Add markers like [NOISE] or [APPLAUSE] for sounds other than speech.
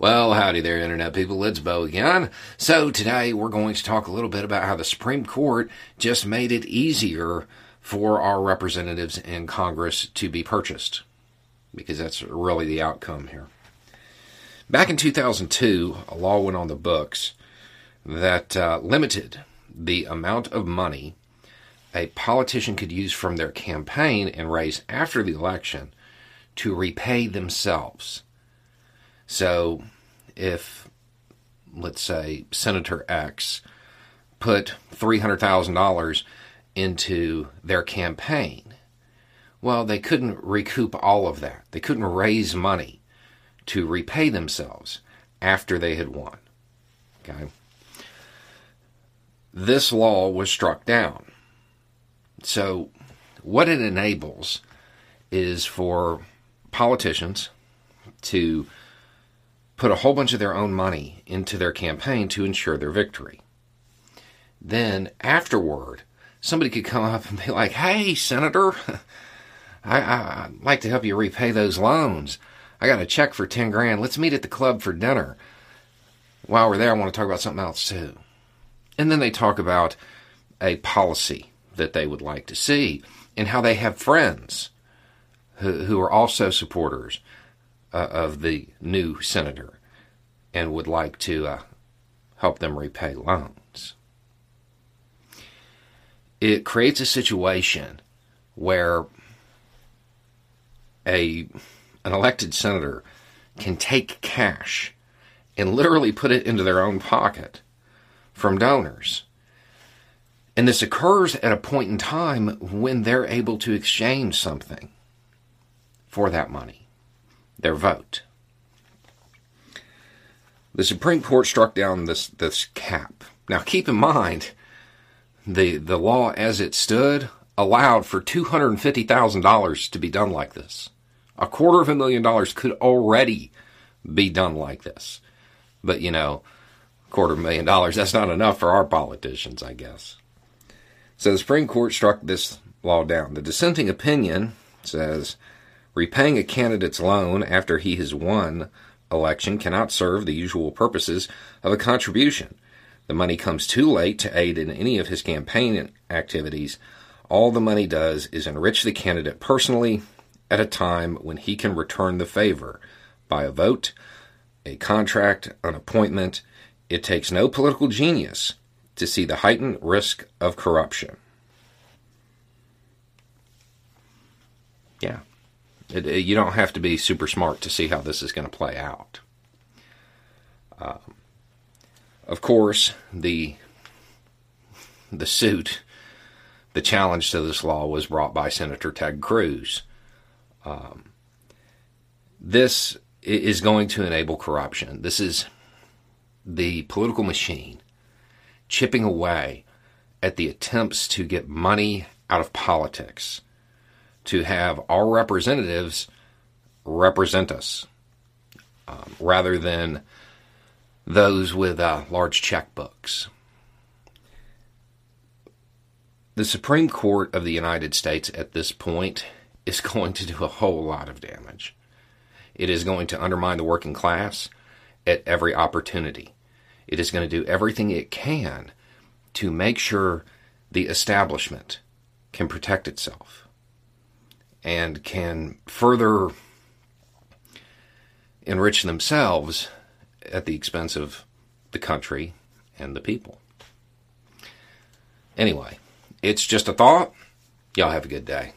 Well, howdy there, Internet people. It's Bo again. So, today we're going to talk a little bit about how the Supreme Court just made it easier for our representatives in Congress to be purchased, because that's really the outcome here. Back in 2002, a law went on the books that uh, limited the amount of money a politician could use from their campaign and raise after the election to repay themselves. So, if, let's say, Senator X put $300,000 into their campaign, well, they couldn't recoup all of that. They couldn't raise money to repay themselves after they had won. Okay? This law was struck down. So, what it enables is for politicians to put a whole bunch of their own money into their campaign to ensure their victory. Then, afterward, somebody could come up and be like, hey, Senator, [LAUGHS] I, would like to help you repay those loans. I got a check for 10 grand. Let's meet at the club for dinner. While we're there, I want to talk about something else too. And then they talk about a policy that they would like to see and how they have friends who, who are also supporters uh, of the new senator and would like to uh, help them repay loans. It creates a situation where a an elected senator can take cash and literally put it into their own pocket from donors. And this occurs at a point in time when they're able to exchange something for that money their vote. The Supreme Court struck down this, this cap. Now, keep in mind, the, the law as it stood allowed for $250,000 to be done like this. A quarter of a million dollars could already be done like this. But, you know, quarter of a million dollars, that's not enough for our politicians, I guess. So the Supreme Court struck this law down. The dissenting opinion says Repaying a candidate's loan after he has won election cannot serve the usual purposes of a contribution. The money comes too late to aid in any of his campaign activities. All the money does is enrich the candidate personally at a time when he can return the favor by a vote, a contract, an appointment. It takes no political genius to see the heightened risk of corruption. Yeah. It, it, you don't have to be super smart to see how this is going to play out. Um, of course, the the suit, the challenge to this law was brought by Senator Ted Cruz. Um, this is going to enable corruption. This is the political machine chipping away at the attempts to get money out of politics to have our representatives represent us um, rather than those with uh, large checkbooks. The Supreme Court of the United States at this point is [LAUGHS] going to do a whole lot of damage. It is going to undermine the working class at every opportunity. It is going to do everything it can to make sure the establishment can protect itself and can further enrich themselves at the expense of the country and the people. Anyway, it's just a thought. Y'all have a good day.